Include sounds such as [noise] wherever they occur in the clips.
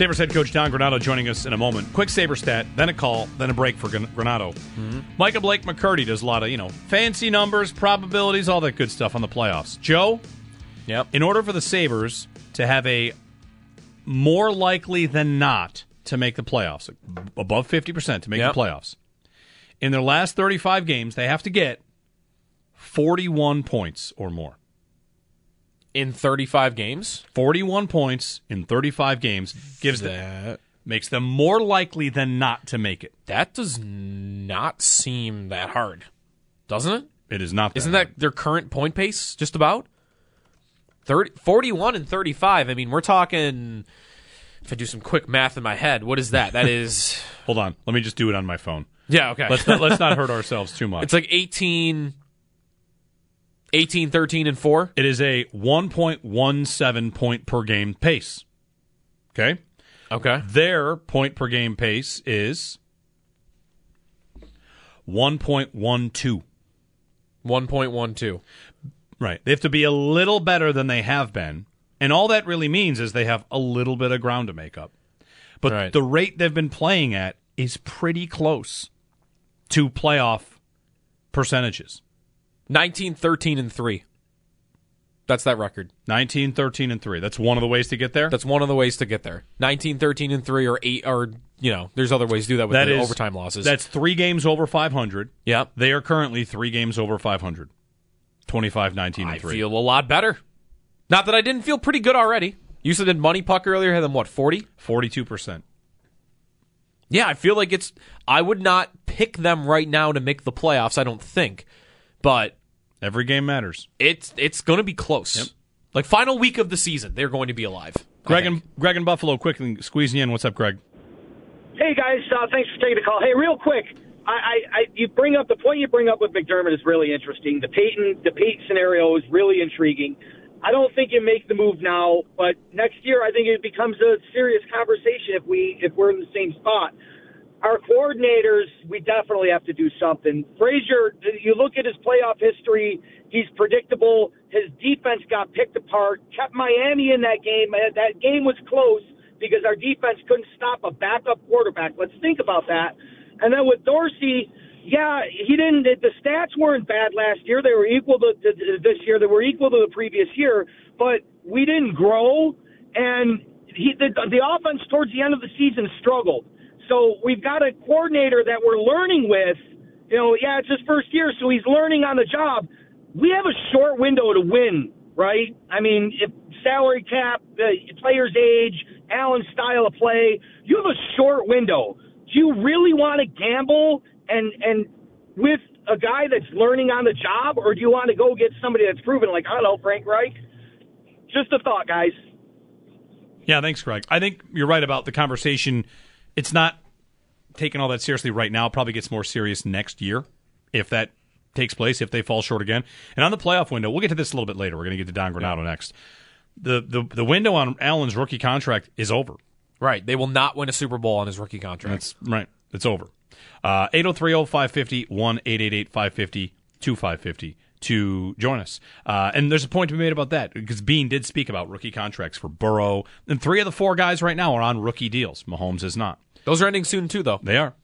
Sabres head coach Don Granato joining us in a moment. Quick Sabre stat, then a call, then a break for Gran- Granato. Micah Blake McCurdy does a lot of, you know, fancy numbers, probabilities, all that good stuff on the playoffs. Joe, Yep. in order for the Sabres to have a more likely than not to make the playoffs, above 50% to make Yep. the playoffs, in their last 35 games, they have to get 41 points or more. In 35 games. 41 points in 35 games gives them, That makes them more likely than not to make it. that does not seem that hard, doesn't it? It is not. That Isn't hard. that their current point pace just about? 30, 41 and 35. I mean, we're talking if I do some quick math in my head, what is that? That [laughs] is Hold on. Let me just do it on my phone. Yeah, okay. Let's not, let's not hurt [laughs] ourselves too much. it's like 18 18 13 and 4. it is a 1.17 point per game pace. Okay? Okay. Their point per game pace is 1.12. 1.12. Right. They have to be a little better than they have been. And all that really means is they have a little bit of ground to make up. But Right. the rate they've been playing at is pretty close to playoff percentages. 19 13 and 3. That's that record. 19, 13, and 3. That's one of the ways to get there. That's one of the ways to get there. 19 13 and 3 or 8 or you know, there's other ways to do that with That the is- overtime losses. That's three games over 500. Yeah. They are currently three games over 500. 25, 19, and I 3. feel a lot better. Not that I didn't feel pretty good already. You said in MoneyPuck earlier had them what, 40? 42%. Yeah, I feel like it's. I would not pick them right now to make the playoffs. I don't think, but Every game matters. it's it's going to be close. Like final week of the season, they're going to be alive. Greg and, Greg and Buffalo quickly squeezing in. What's up, Greg? Hey guys, uh, thanks for taking the call. Hey, real quick, I, I, I you bring up the point you bring up with McDermott is really interesting. The Peyton the Peyton scenario is really intriguing. I don't think you make the move now, but next year I think it becomes a serious conversation if we if we're in the same spot. Our coordinators, we definitely have to do something. Frazier, you look at his playoff history, he's predictable. His defense got picked apart, kept Miami in that game. That game was close because our defense couldn't stop a backup quarterback. Let's think about that. And then with Dorsey, yeah, he didn't. The stats weren't bad last year. They were equal to, to, to this year. They were equal to the previous year, but we didn't grow, and he the, the offense towards the end of the season struggled. So we've got a coordinator that we're learning with. You know, yeah, it's his first year, so he's learning on the job. We have a short window to win, right? I mean, if salary cap, the player's age, Allen's style of play, you have a short window. Do you really want to gamble and and with a guy that's learning on the job, or do you want to go get somebody that's proven, like I don't know, Frank Reich? Just a thought, guys. Yeah, thanks, Greg. I think you're right about the conversation. It's not taken all that seriously right now. Probably gets more serious next year if that takes place, if they fall short again. And on the playoff window, we'll get to this a little bit later. We're going to get to Don Granato next. The, the the window on Allen's rookie contract is over. right, they will not win a Super Bowl on his rookie contract. That's right. It's over. Uh, 803-0550, 1-888-550-2550 to join us. Uh, and there's a point to be made about that because Beane did speak about rookie contracts for Burrow. And three of the four guys right now are on rookie deals. Mahomes is not. Those are ending soon too, though. They are.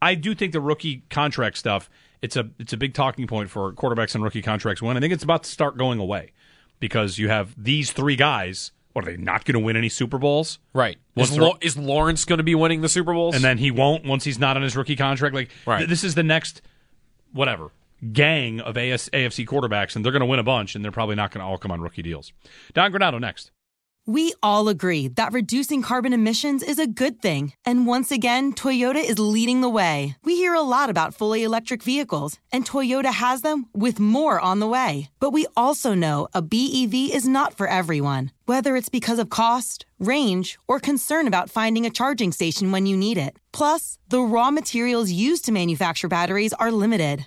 I do think the rookie contract stuff, it's a it's a big talking point for quarterbacks and rookie contracts when I think it's about to start going away because you have these three guys. What are they not going to win any Super Bowls? Right. Is, Lo- is Lawrence going to be winning the Super Bowls? and then he won't once he's not on his rookie contract. Like Right. th- this is the next whatever gang of AS- AFC quarterbacks, and they're going to win a bunch, and they're probably not going to all come on rookie deals. Don Granato next. We all agree that reducing carbon emissions is a good thing. And once again, Toyota is leading the way. We hear a lot about fully electric vehicles, and Toyota has them with more on the way. But we also know a BEV is not for everyone, whether it's because of cost, range, or concern about finding a charging station when you need it. Plus, the raw materials used to manufacture batteries are limited.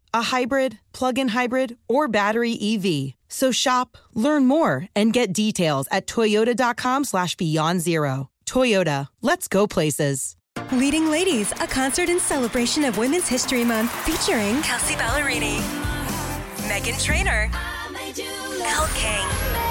a hybrid, plug in hybrid, or battery EV. So shop, learn more, and get details at toyota.com slash beyond zero. Toyota, let's go places. Leading Ladies, a concert in celebration of Women's History Month featuring Kelsea Ballerini, Meghan Trainor, Elle King,